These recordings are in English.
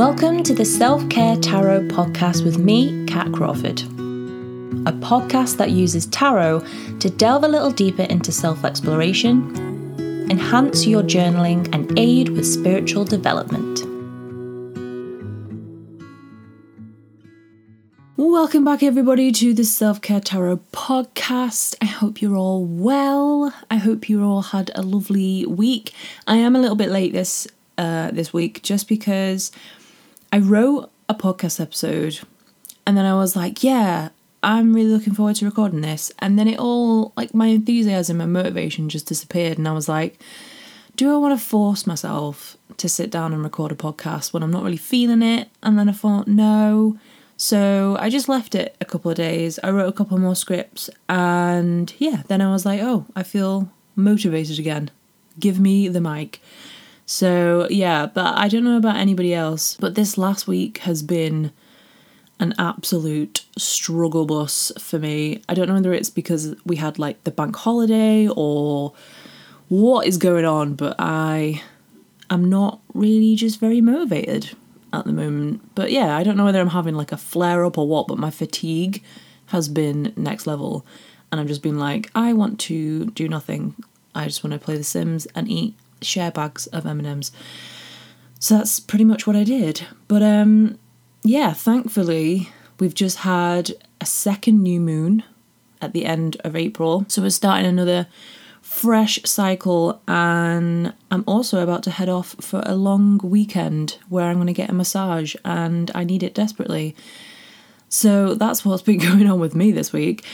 Welcome to the Self Care Tarot podcast with me, Cat Crawford. A podcast that uses tarot to delve a little deeper into self exploration, enhance your journaling, and aid with spiritual development. Welcome back, everybody, to the Self Care Tarot podcast. I hope you're all well. I hope you all had a lovely week. I am a little bit late this uh, this week just because I wrote a podcast episode and then I was like, yeah, I'm really looking forward to recording this. And then it all, like, my enthusiasm and motivation just disappeared. And I was like, do I want to force myself to sit down and record a podcast when I'm not really feeling it? And then I thought, no. So I just left it a couple of days. I wrote a couple more scripts. And yeah, then I was like, oh, I feel motivated again. Give me the mic. So, yeah, but I don't know about anybody else, but this last week has been an absolute struggle bus for me. I don't know whether it's because we had like the bank holiday or what is going on, but I am not really just very motivated at the moment. But yeah, I don't know whether I'm having like a flare up or what, but my fatigue has been next level. And I've just been like, I want to do nothing. I just want to play The Sims and eat share bags of M&Ms. So that's pretty much what I did. But um yeah, thankfully we've just had a second new moon at the end of April. So we're starting another fresh cycle and I'm also about to head off for a long weekend where I'm going to get a massage and I need it desperately. So that's what's been going on with me this week.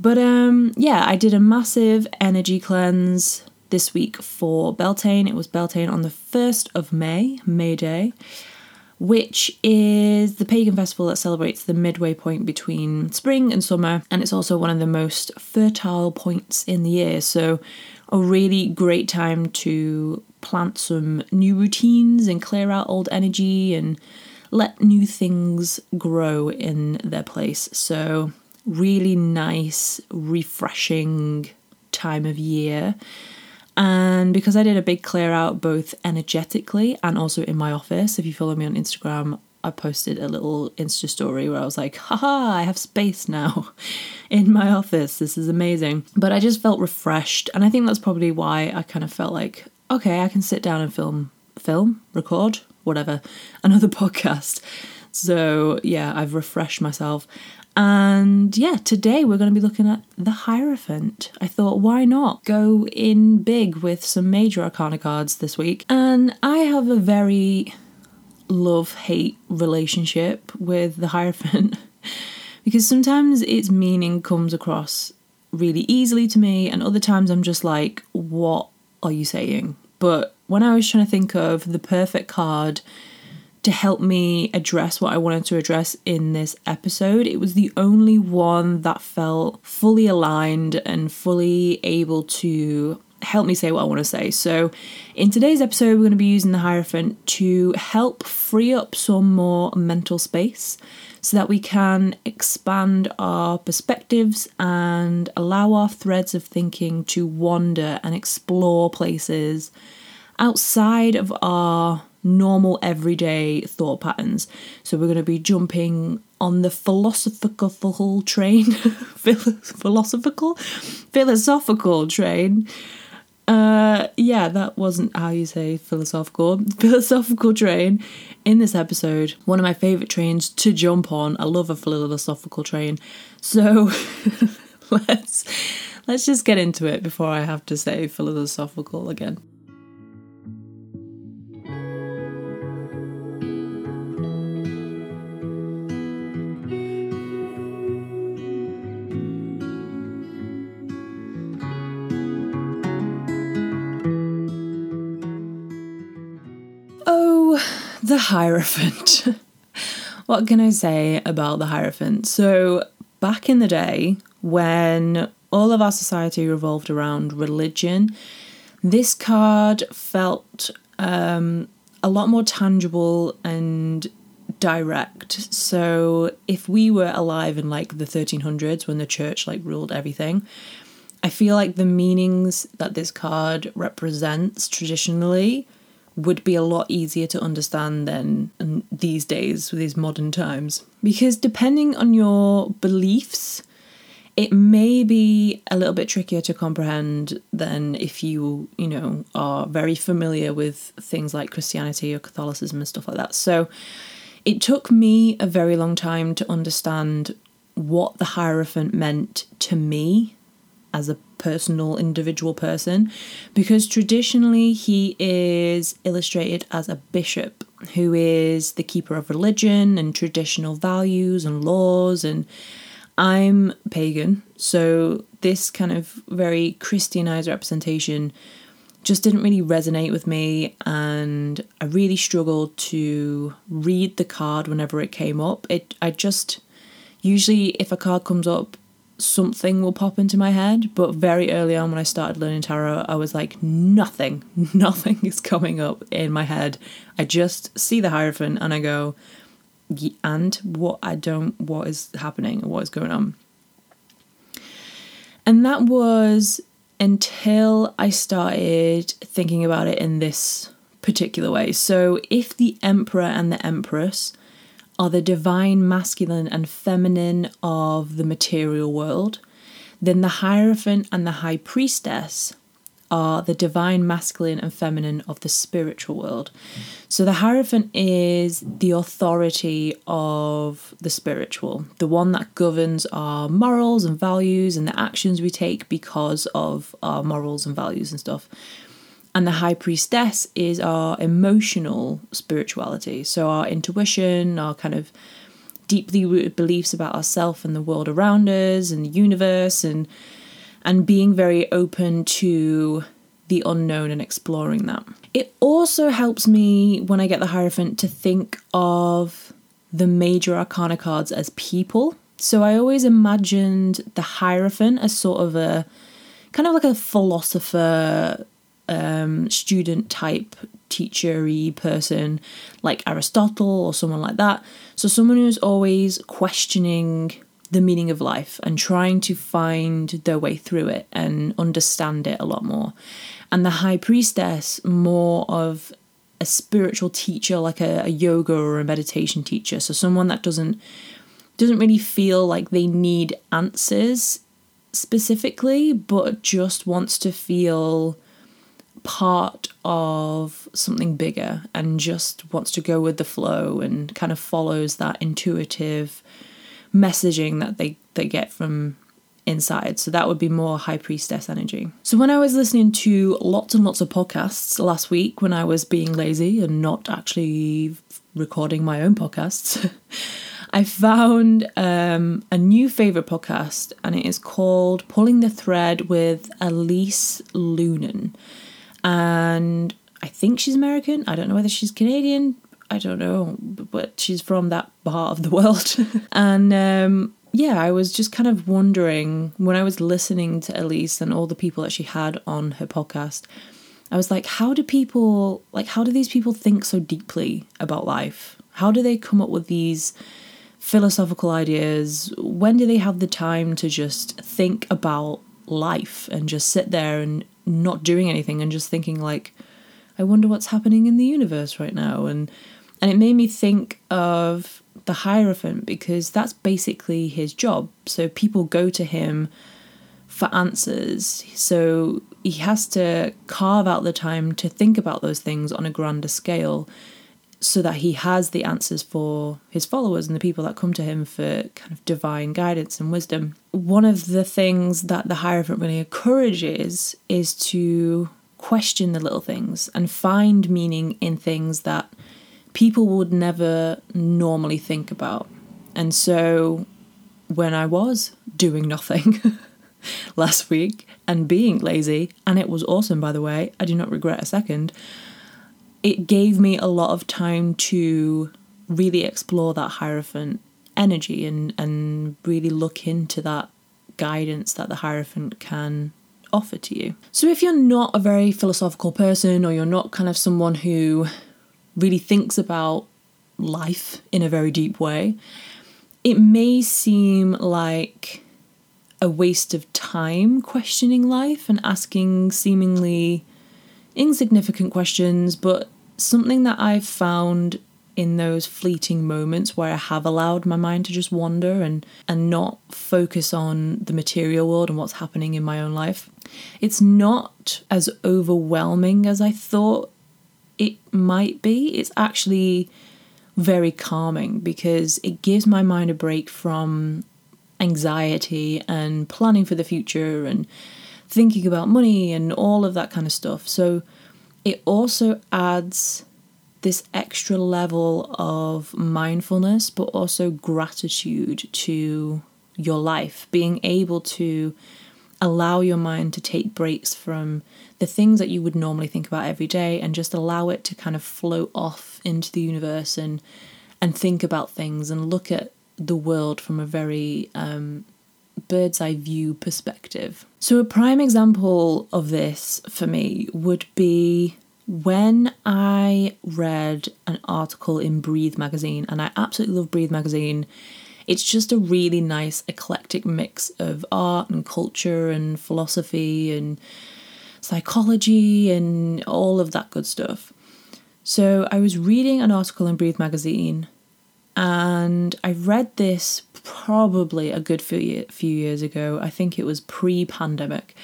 But um yeah, I did a massive energy cleanse this week for Beltane. It was Beltane on the 1st of May, May Day, which is the pagan festival that celebrates the midway point between spring and summer, and it's also one of the most fertile points in the year. So, a really great time to plant some new routines and clear out old energy and let new things grow in their place. So, really nice, refreshing time of year. And because I did a big clear out both energetically and also in my office, if you follow me on Instagram, I posted a little Insta story where I was like, haha, I have space now in my office. This is amazing. But I just felt refreshed. And I think that's probably why I kind of felt like, okay, I can sit down and film, film, record, whatever, another podcast. So yeah, I've refreshed myself. And yeah, today we're going to be looking at the Hierophant. I thought, why not go in big with some major arcana cards this week? And I have a very love hate relationship with the Hierophant because sometimes its meaning comes across really easily to me, and other times I'm just like, what are you saying? But when I was trying to think of the perfect card to help me address what I wanted to address in this episode. It was the only one that felt fully aligned and fully able to help me say what I want to say. So, in today's episode, we're going to be using the Hierophant to help free up some more mental space so that we can expand our perspectives and allow our threads of thinking to wander and explore places outside of our normal everyday thought patterns. So we're going to be jumping on the philosophical train, philosophical, philosophical train. Uh, yeah, that wasn't how you say philosophical. Philosophical train in this episode. One of my favorite trains to jump on. I love a philosophical train. So let's let's just get into it before I have to say philosophical again. Hierophant. what can I say about the Hierophant? So, back in the day, when all of our society revolved around religion, this card felt um, a lot more tangible and direct. So, if we were alive in like the 1300s when the church like ruled everything, I feel like the meanings that this card represents traditionally would be a lot easier to understand than these days with these modern times. Because depending on your beliefs, it may be a little bit trickier to comprehend than if you, you know, are very familiar with things like Christianity or Catholicism and stuff like that. So it took me a very long time to understand what the Hierophant meant to me as a personal individual person because traditionally he is illustrated as a bishop who is the keeper of religion and traditional values and laws and I'm pagan. So this kind of very christianized representation just didn't really resonate with me and I really struggled to read the card whenever it came up. It I just usually if a card comes up something will pop into my head, but very early on when I started learning tarot, I was like, nothing, nothing is coming up in my head. I just see the Hierophant and I go, and what I don't, what is happening, what is going on. And that was until I started thinking about it in this particular way. So if the Emperor and the Empress are the divine masculine and feminine of the material world, then the Hierophant and the High Priestess are the divine masculine and feminine of the spiritual world. So the Hierophant is the authority of the spiritual, the one that governs our morals and values and the actions we take because of our morals and values and stuff. And the high priestess is our emotional spirituality. So, our intuition, our kind of deeply rooted beliefs about ourselves and the world around us and the universe, and, and being very open to the unknown and exploring that. It also helps me when I get the Hierophant to think of the major arcana cards as people. So I always imagined the Hierophant as sort of a kind of like a philosopher um, student type teachery person like Aristotle or someone like that. So someone who's always questioning the meaning of life and trying to find their way through it and understand it a lot more. And the high priestess more of a spiritual teacher like a, a yoga or a meditation teacher. So someone that doesn't doesn't really feel like they need answers specifically, but just wants to feel part of something bigger and just wants to go with the flow and kind of follows that intuitive messaging that they, they get from inside. So that would be more high priestess energy. So when I was listening to lots and lots of podcasts last week when I was being lazy and not actually recording my own podcasts, I found um, a new favorite podcast and it is called Pulling the Thread with Elise Loehnen and I think she's American. I don't know whether she's Canadian. I don't know, but she's from that part of the world. and um, yeah, I was just kind of wondering when I was listening to Elise and all the people that she had on her podcast. I was like, how do people like how do these people think so deeply about life? How do they come up with these philosophical ideas? When do they have the time to just think about life and just sit there and not doing anything and just thinking like I wonder what's happening in the universe right now. And and it made me think of the hierophant because that's basically his job. So people go to him for answers. So he has to carve out the time to think about those things on a grander scale so that he has the answers for his followers and the people that come to him for kind of divine guidance and wisdom. One of the things that the Hierophant really encourages is to question the little things and find meaning in things that people would never normally think about. And so when I was doing nothing last week and being lazy, and it was awesome by the way, I do not regret a second it gave me a lot of time to really explore that Hierophant energy and, and really look into that guidance that the Hierophant can offer to you. So, if you're not a very philosophical person or you're not kind of someone who really thinks about life in a very deep way, it may seem like a waste of time questioning life and asking seemingly insignificant questions, but something that I've found in those fleeting moments where I have allowed my mind to just wander and and not focus on the material world and what's happening in my own life. It's not as overwhelming as I thought it might be. It's actually very calming because it gives my mind a break from anxiety and planning for the future and thinking about money and all of that kind of stuff. So it also adds this extra level of mindfulness, but also gratitude to your life, being able to allow your mind to take breaks from the things that you would normally think about every day and just allow it to kind of float off into the universe and and think about things and look at the world from a very um, bird's eye view perspective. So, a prime example of this for me would be when I read an article in Breathe magazine, and I absolutely love Breathe magazine. It's just a really nice eclectic mix of art and culture and philosophy and psychology and all of that good stuff. So I was reading an article in Breathe magazine and I read this probably a good few, few years ago. I think it was pre pandemic.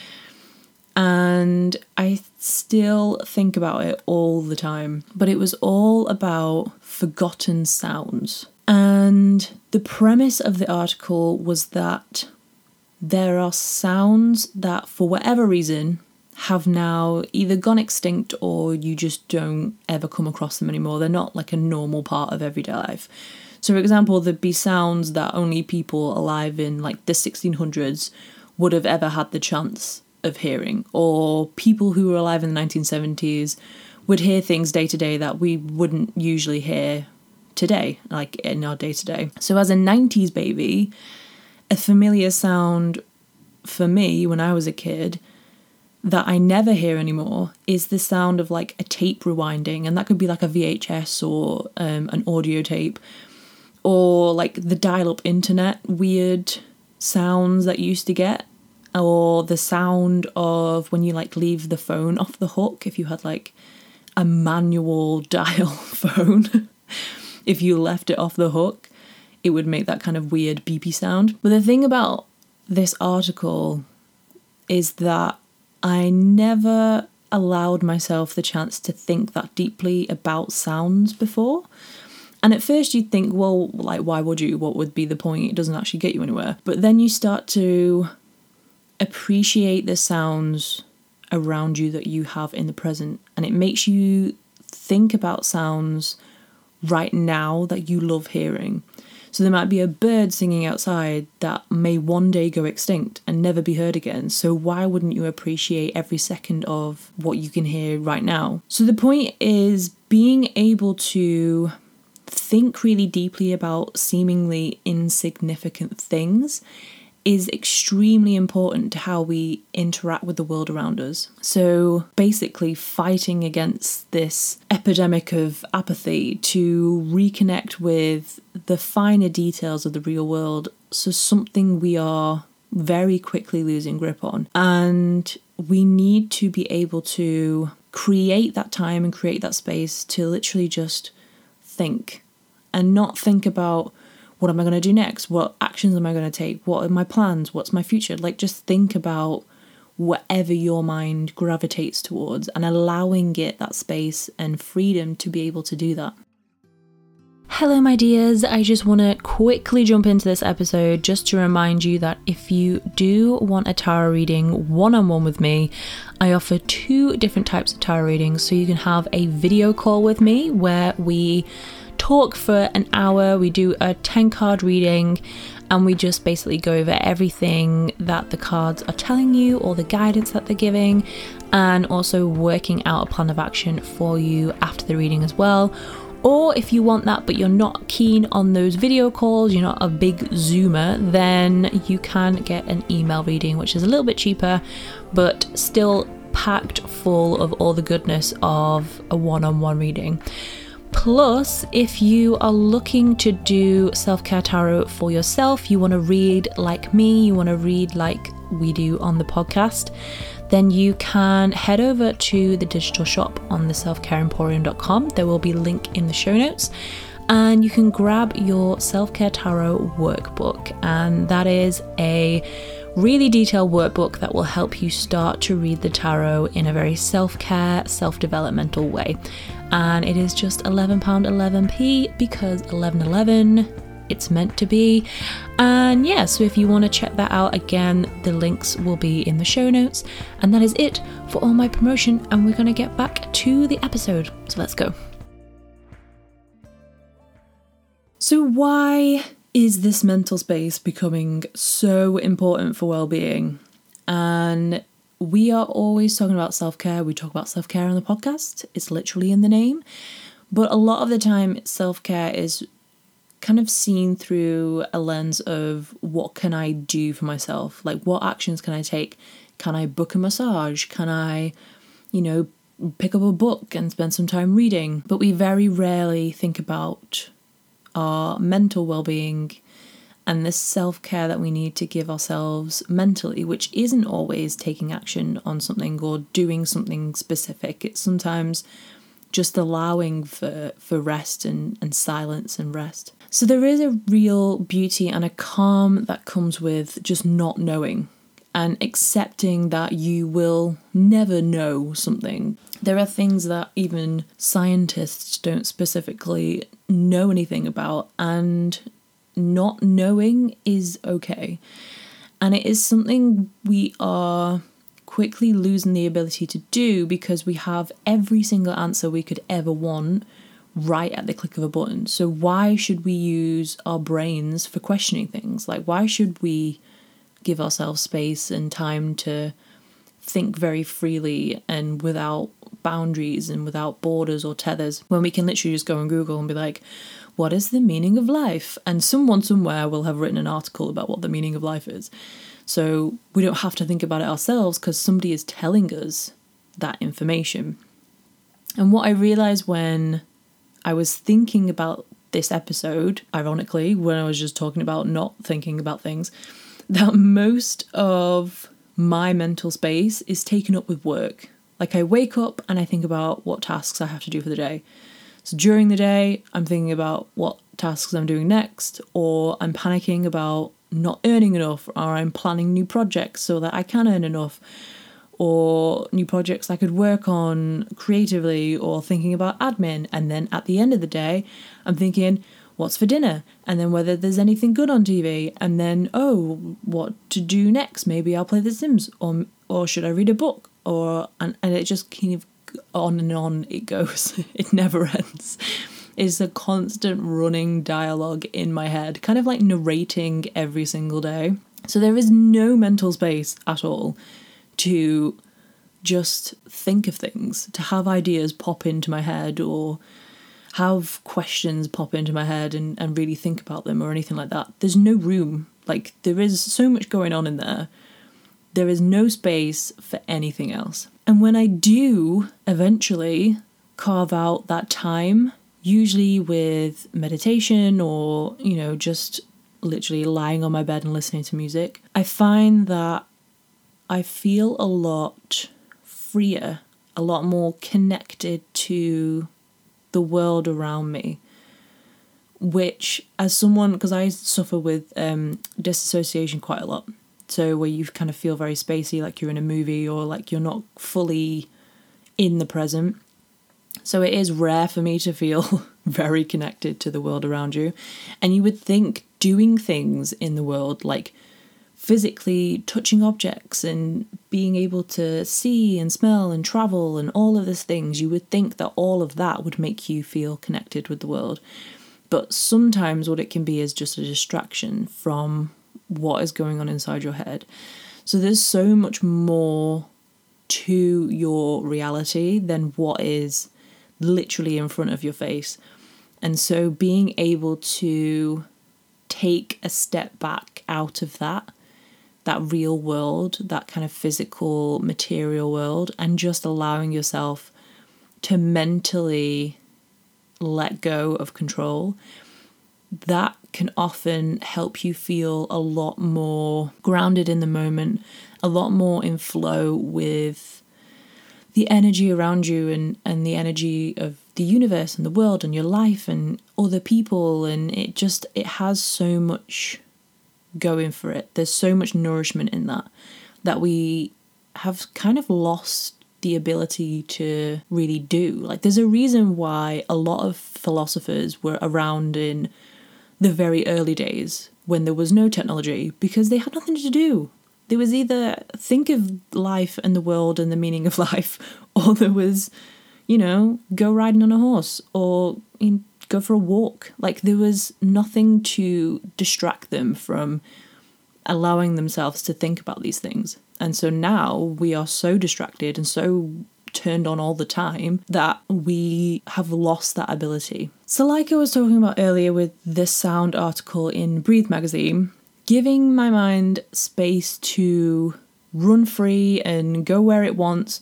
And I still think about it all the time. But it was all about forgotten sounds. And the premise of the article was that there are sounds that, for whatever reason, have now either gone extinct or you just don't ever come across them anymore. They're not like a normal part of everyday life. So, for example, there'd be sounds that only people alive in like the 1600s would have ever had the chance of hearing, or people who were alive in the 1970s would hear things day to day that we wouldn't usually hear today, like in our day to day. So, as a 90s baby, a familiar sound for me when I was a kid that I never hear anymore is the sound of like a tape rewinding, and that could be like a VHS or um, an audio tape, or like the dial up internet weird sounds that you used to get, or the sound of when you like leave the phone off the hook if you had like a manual dial phone. if you left it off the hook, it would make that kind of weird beepy sound. But the thing about this article is that I never allowed myself the chance to think that deeply about sounds before. And at first you'd think, well, like, why would you? What would be the point? It doesn't actually get you anywhere. But then you start to appreciate the sounds around you that you have in the present. And it makes you think about sounds right now that you love hearing. So there might be a bird singing outside that may one day go extinct and never be heard again. So why wouldn't you appreciate every second of what you can hear right now? So the point is being able to think really deeply about seemingly insignificant things is extremely important to how we interact with the world around us. So, basically, fighting against this epidemic of apathy to reconnect with the finer details of the real world. So, something we are very quickly losing grip on. And we need to be able to create that time and create that space to literally just think and not think about what am I going to do next? What actions am I going to take? What are my plans? What's my future? Like, just think about whatever your mind gravitates towards and allowing it that space and freedom to be able to do that. Hello, my dears. I just want to quickly jump into this episode just to remind you that if you do want a tarot reading one on one with me, I offer two different types of tarot readings. So you can have a video call with me where we talk for an hour, we do a 10 card reading, and we just basically go over everything that the cards are telling you, or the guidance that they're giving, and also working out a plan of action for you after the reading as well. Or if you want that but you're not keen on those video calls, you're not a big zoomer, then you can get an email reading, which is a little bit cheaper, but still packed full of all the goodness of a one on one reading. Plus, if you are looking to do self care tarot for yourself, you want to read like me, you want to read like we do on the podcast, then you can head over to the digital shop on the selfcareemporium.com. There will be a link in the show notes. And you can grab your Self Care Tarot workbook, and that is a really detailed workbook that will help you start to read the tarot in a very self care, self developmental way. And it is just £11.11p because 1111 it's meant to be. And yeah, so if you want to check that out again, the links will be in the show notes. And that is it for all my promotion, and we're going to get back to the episode. So let's go. So, why is this mental space becoming so important for well being? And we are always talking about self care. We talk about self care on the podcast, it's literally in the name. But a lot of the time, self care is kind of seen through a lens of what can I do for myself? Like, what actions can I take? Can I book a massage? Can I, you know, pick up a book and spend some time reading? But we very rarely think about our mental well being and this self care that we need to give ourselves mentally, which isn't always taking action on something or doing something specific. It's sometimes just allowing for, for rest and, and silence and rest. So there is a real beauty and a calm that comes with just not knowing and accepting that you will never know something. There are things that even scientists don't specifically know anything about, and not knowing is okay. And it is something we are quickly losing the ability to do because we have every single answer we could ever want right at the click of a button. So, why should we use our brains for questioning things? Like, why should we give ourselves space and time to think very freely and without boundaries and without borders or tethers when we can literally just go on Google and be like, what is the meaning of life? And someone somewhere will have written an article about what the meaning of life is. So we don't have to think about it ourselves because somebody is telling us that information. And what I realized when I was thinking about this episode, ironically, when I was just talking about not thinking about things, that most of my mental space is taken up with work. Like I wake up and I think about what tasks I have to do for the day. So during the day, I'm thinking about what tasks I'm doing next, or I'm panicking about not earning enough, or I'm planning new projects so that I can earn enough, or new projects I could work on creatively, or thinking about admin. And then at the end of the day, I'm thinking, what's for dinner? And then whether there's anything good on TV, and then, oh, what to do next? Maybe I'll play The Sims, or, or should I read a book? Or, and, and it just kind of on and on it goes. it never ends. It's a constant running dialogue in my head, kind of like narrating every single day. So there is no mental space at all to just think of things, to have ideas pop into my head or have questions pop into my head and, and really think about them or anything like that. There's no room. Like, there is so much going on in there. There is no space for anything else. And when I do eventually carve out that time, usually with meditation or, you know, just literally lying on my bed and listening to music, I find that I feel a lot freer, a lot more connected to the world around me. Which, as someone, because I suffer with um, disassociation quite a lot, so where you kind of feel very spacey, like you're in a movie or like you're not fully in the present. So it is rare for me to feel very connected to the world around you. And you would think doing things in the world, like physically touching objects and being able to see and smell and travel and all of these things, you would think that all of that would make you feel connected with the world. But sometimes what it can be is just a distraction from what is going on inside your head. So there's so much more to your reality than what is literally in front of your face. And so being able to take a step back out of that, that real world, that kind of physical, material world, and just allowing yourself to mentally let go of control that can often help you feel a lot more grounded in the moment, a lot more in flow with the energy around you and, and the energy of the universe and the world and your life and other people and it just it has so much going for it. There's so much nourishment in that that we have kind of lost the ability to really do. Like, there's a reason why a lot of philosophers were around in the very early days when there was no technology because they had nothing to do. There was either think of life and the world and the meaning of life, or there was, you know, go riding on a horse or in, go for a walk. Like, there was nothing to distract them from allowing themselves to think about these things. And so now we are so distracted and so turned on all the time that we have lost that ability. So, like I was talking about earlier with this sound article in Breathe magazine, giving my mind space to run free and go where it wants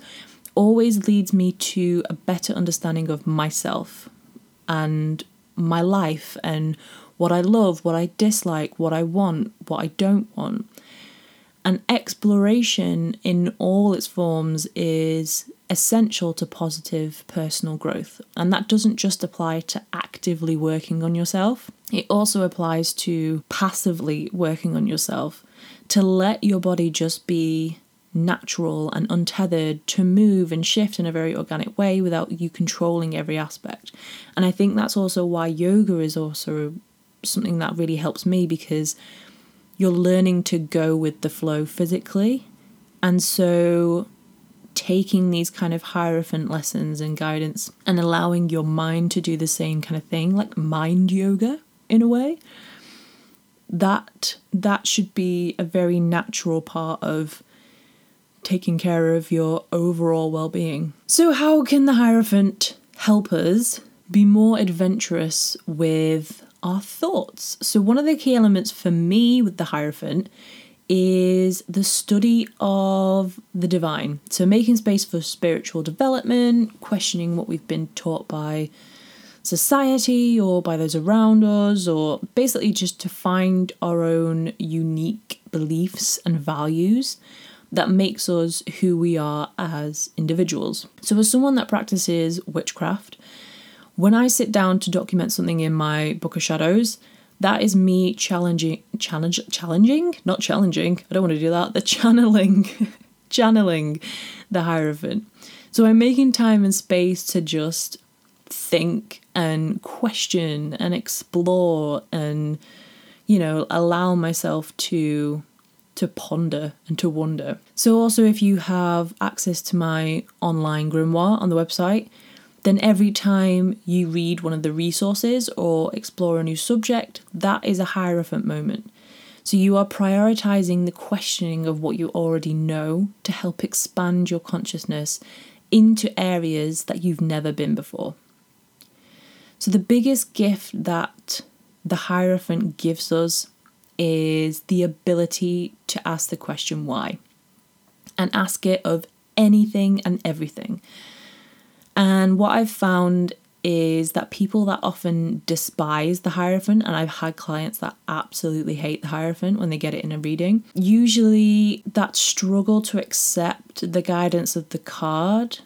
always leads me to a better understanding of myself and my life and what I love, what I dislike, what I want, what I don't want. And exploration in all its forms is essential to positive personal growth. And that doesn't just apply to actively working on yourself, it also applies to passively working on yourself. To let your body just be natural and untethered to move and shift in a very organic way without you controlling every aspect. And I think that's also why yoga is also something that really helps me because you're learning to go with the flow physically. And so taking these kind of hierophant lessons and guidance and allowing your mind to do the same kind of thing, like mind yoga in a way, that that should be a very natural part of taking care of your overall well-being. So how can the hierophant help us be more adventurous with our thoughts. So, one of the key elements for me with the Hierophant is the study of the divine. So, making space for spiritual development, questioning what we've been taught by society or by those around us, or basically just to find our own unique beliefs and values that makes us who we are as individuals. So, as someone that practices witchcraft, when I sit down to document something in my book of shadows, that is me challenging challenge challenging? Not challenging. I don't want to do that. The channeling. Channeling the hierophant. So i'm making time and space to just think and question and explore and you know allow myself to to ponder and to wonder. So also if you have access to my online grimoire on the website then every time you read one of the resources or explore a new subject, that is a Hierophant moment. So you are prioritizing the questioning of what you already know to help expand your consciousness into areas that you've never been before. So the biggest gift that the Hierophant gives us is the ability to ask the question why and ask it of anything and everything. And what I've found is that people that often despise the Hierophant, and I've had clients that absolutely hate the Hierophant when they get it in a reading, usually that struggle to accept the guidance of the card,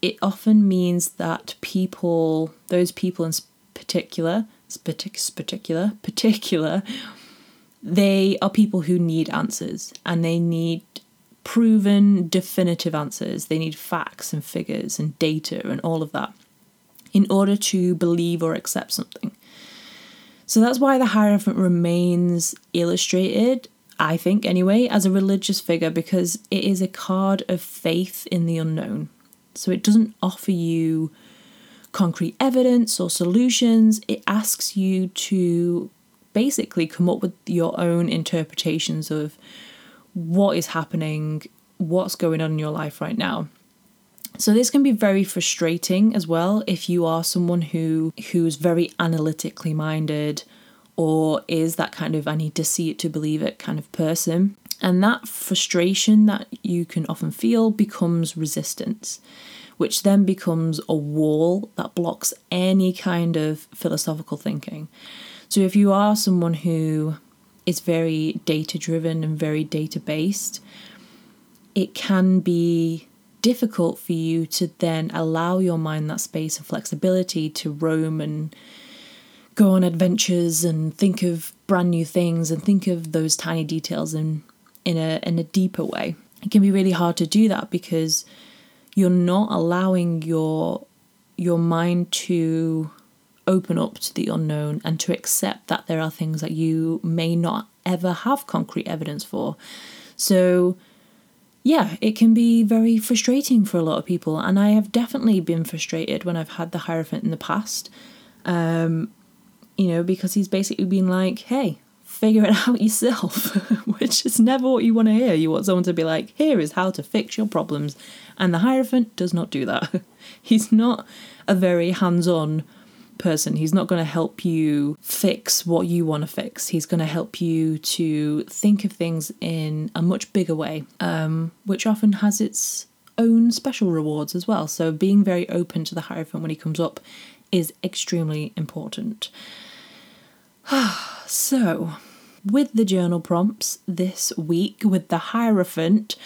it often means that people, those people in particular, particular, particular, they are people who need answers and they need proven, definitive answers. They need facts and figures and data and all of that in order to believe or accept something. So that's why the Hierophant remains illustrated, I think anyway, as a religious figure because it is a card of faith in the unknown. So it doesn't offer you concrete evidence or solutions, it asks you to basically come up with your own interpretations of what is happening, what's going on in your life right now. So this can be very frustrating as well if you are someone who who's very analytically minded or is that kind of I need to see it to believe it kind of person. And that frustration that you can often feel becomes resistance, which then becomes a wall that blocks any kind of philosophical thinking. So if you are someone who is very data driven and very data based, it can be difficult for you to then allow your mind that space of flexibility to roam and go on adventures and think of brand new things and think of those tiny details in in a in a deeper way. It can be really hard to do that because you're not allowing your your mind to open up to the unknown and to accept that there are things that you may not ever have concrete evidence for. So, yeah, it can be very frustrating for a lot of people. And I have definitely been frustrated when I've had the Hierophant in the past. Um, you know, because he's basically been like, hey, figure it out yourself, which is never what you want to hear. You want someone to be like, here is how to fix your problems. And the Hierophant does not do that. he's not a very hands on person. He's not going to help you fix what you want to fix. He's going to help you to think of things in a much bigger way, um, which often has its own special rewards as well. So being very open to the Hierophant when he comes up is extremely important. so, with the journal prompts this week with the Hierophant,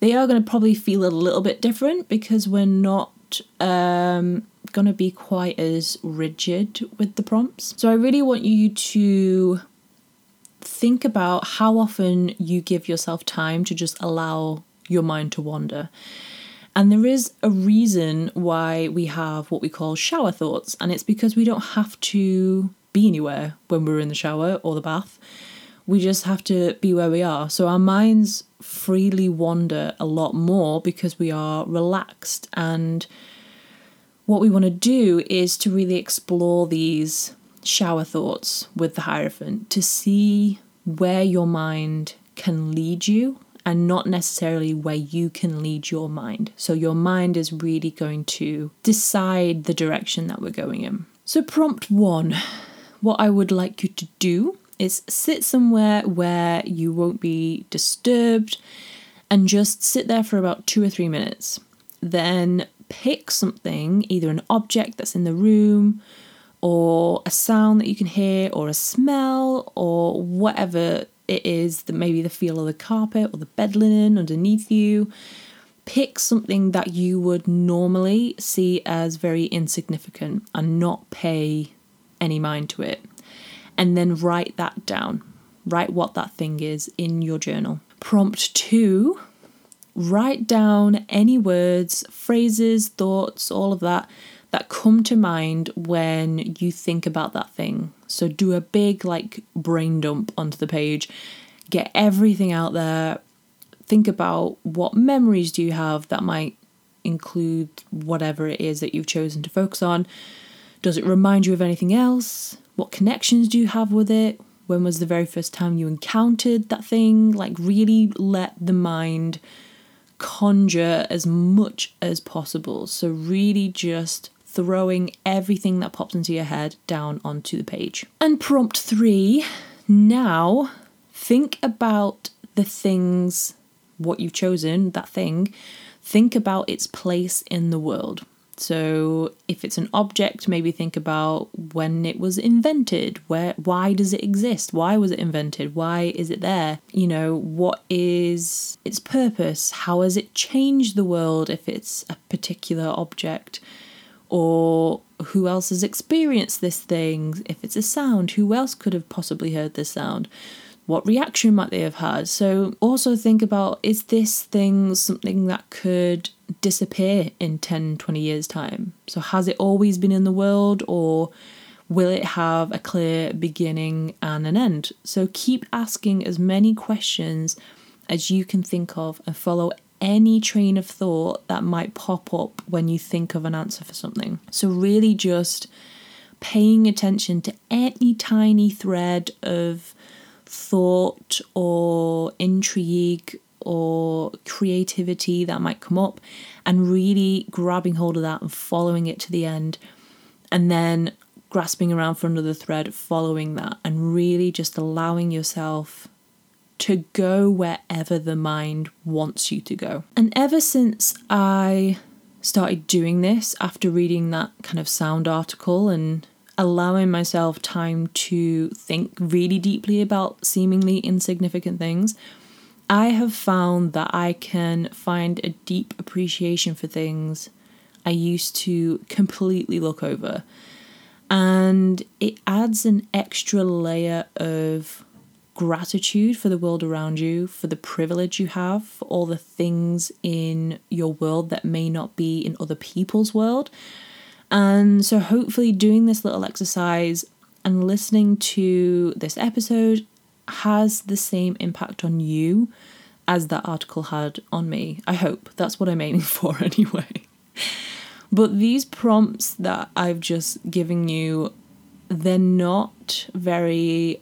they are going to probably feel a little bit different because we're not um, going to be quite as rigid with the prompts. So, I really want you to think about how often you give yourself time to just allow your mind to wander. And there is a reason why we have what we call shower thoughts, and it's because we don't have to be anywhere when we're in the shower or the bath. We just have to be where we are. So our minds freely wander a lot more because we are relaxed. And what we want to do is to really explore these shower thoughts with the Hierophant to see where your mind can lead you and not necessarily where you can lead your mind. So, your mind is really going to decide the direction that we're going in. So, prompt one what I would like you to do is sit somewhere where you won't be disturbed and just sit there for about two or three minutes. Then pick something, either an object that's in the room, or a sound that you can hear, or a smell, or whatever it is that maybe the feel of the carpet or the bed linen underneath you. Pick something that you would normally see as very insignificant and not pay any mind to it. And then write that down. Write what that thing is in your journal. Prompt two write down any words, phrases, thoughts, all of that that come to mind when you think about that thing. So do a big like brain dump onto the page. Get everything out there. Think about what memories do you have that might include whatever it is that you've chosen to focus on. Does it remind you of anything else? What connections do you have with it? When was the very first time you encountered that thing? Like, really let the mind conjure as much as possible. So, really just throwing everything that pops into your head down onto the page. And prompt three now think about the things, what you've chosen, that thing, think about its place in the world. So if it's an object, maybe think about when it was invented. Where why does it exist? Why was it invented? Why is it there? You know, what is its purpose? How has it changed the world if it's a particular object? Or who else has experienced this thing? If it's a sound, who else could have possibly heard this sound? What reaction might they have had? So also think about is this thing something that could disappear in 10, 20 years' time? So, has it always been in the world or will it have a clear beginning and an end? So, keep asking as many questions as you can think of and follow any train of thought that might pop up when you think of an answer for something. So, really just paying attention to any tiny thread of thought or intrigue or creativity that might come up and really grabbing hold of that and following it to the end and then grasping around for another thread following that and really just allowing yourself to go wherever the mind wants you to go. And ever since I started doing this after reading that kind of sound article and allowing myself time to think really deeply about seemingly insignificant things, I have found that I can find a deep appreciation for things I used to completely look over. And it adds an extra layer of gratitude for the world around you, for the privilege you have, for all the things in your world that may not be in other people's world. And so, hopefully, doing this little exercise and listening to this episode has the same impact on you as that article had on me. I hope. That's what I'm aiming for anyway. But these prompts that I've just given you, they're not very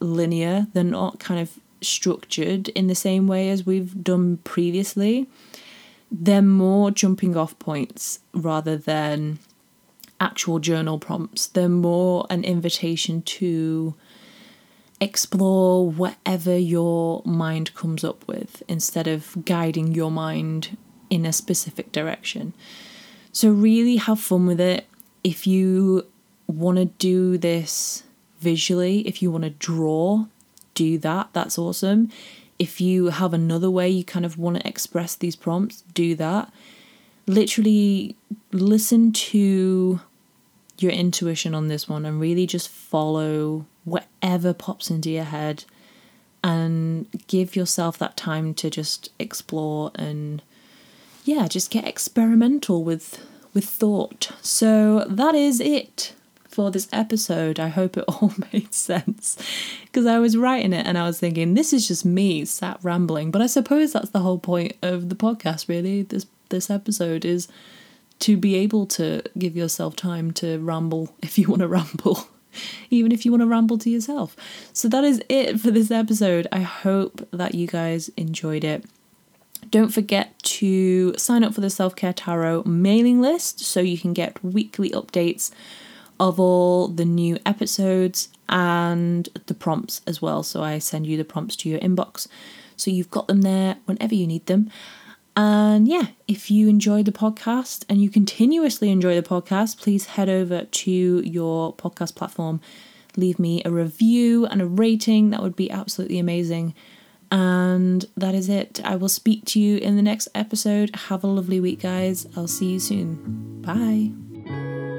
linear, they're not kind of structured in the same way as we've done previously. They're more jumping off points rather than actual journal prompts. They're more an invitation to explore whatever your mind comes up with instead of guiding your mind in a specific direction. So, really have fun with it. If you want to do this visually, if you want to draw, do that. That's awesome. If you have another way you kind of want to express these prompts, do that. Literally listen to your intuition on this one and really just follow whatever pops into your head and give yourself that time to just explore and yeah, just get experimental with with thought. So that is it for this episode. I hope it all made sense because I was writing it and I was thinking this is just me sat rambling, but I suppose that's the whole point of the podcast really. This this episode is to be able to give yourself time to ramble if you want to ramble, even if you want to ramble to yourself. So that is it for this episode. I hope that you guys enjoyed it. Don't forget to sign up for the Self Care Tarot mailing list so you can get weekly updates of all the new episodes and the prompts as well. So I send you the prompts to your inbox so you've got them there whenever you need them. And yeah, if you enjoy the podcast and you continuously enjoy the podcast, please head over to your podcast platform, leave me a review and a rating. That would be absolutely amazing. And that is it. I will speak to you in the next episode. Have a lovely week, guys. I'll see you soon. Bye.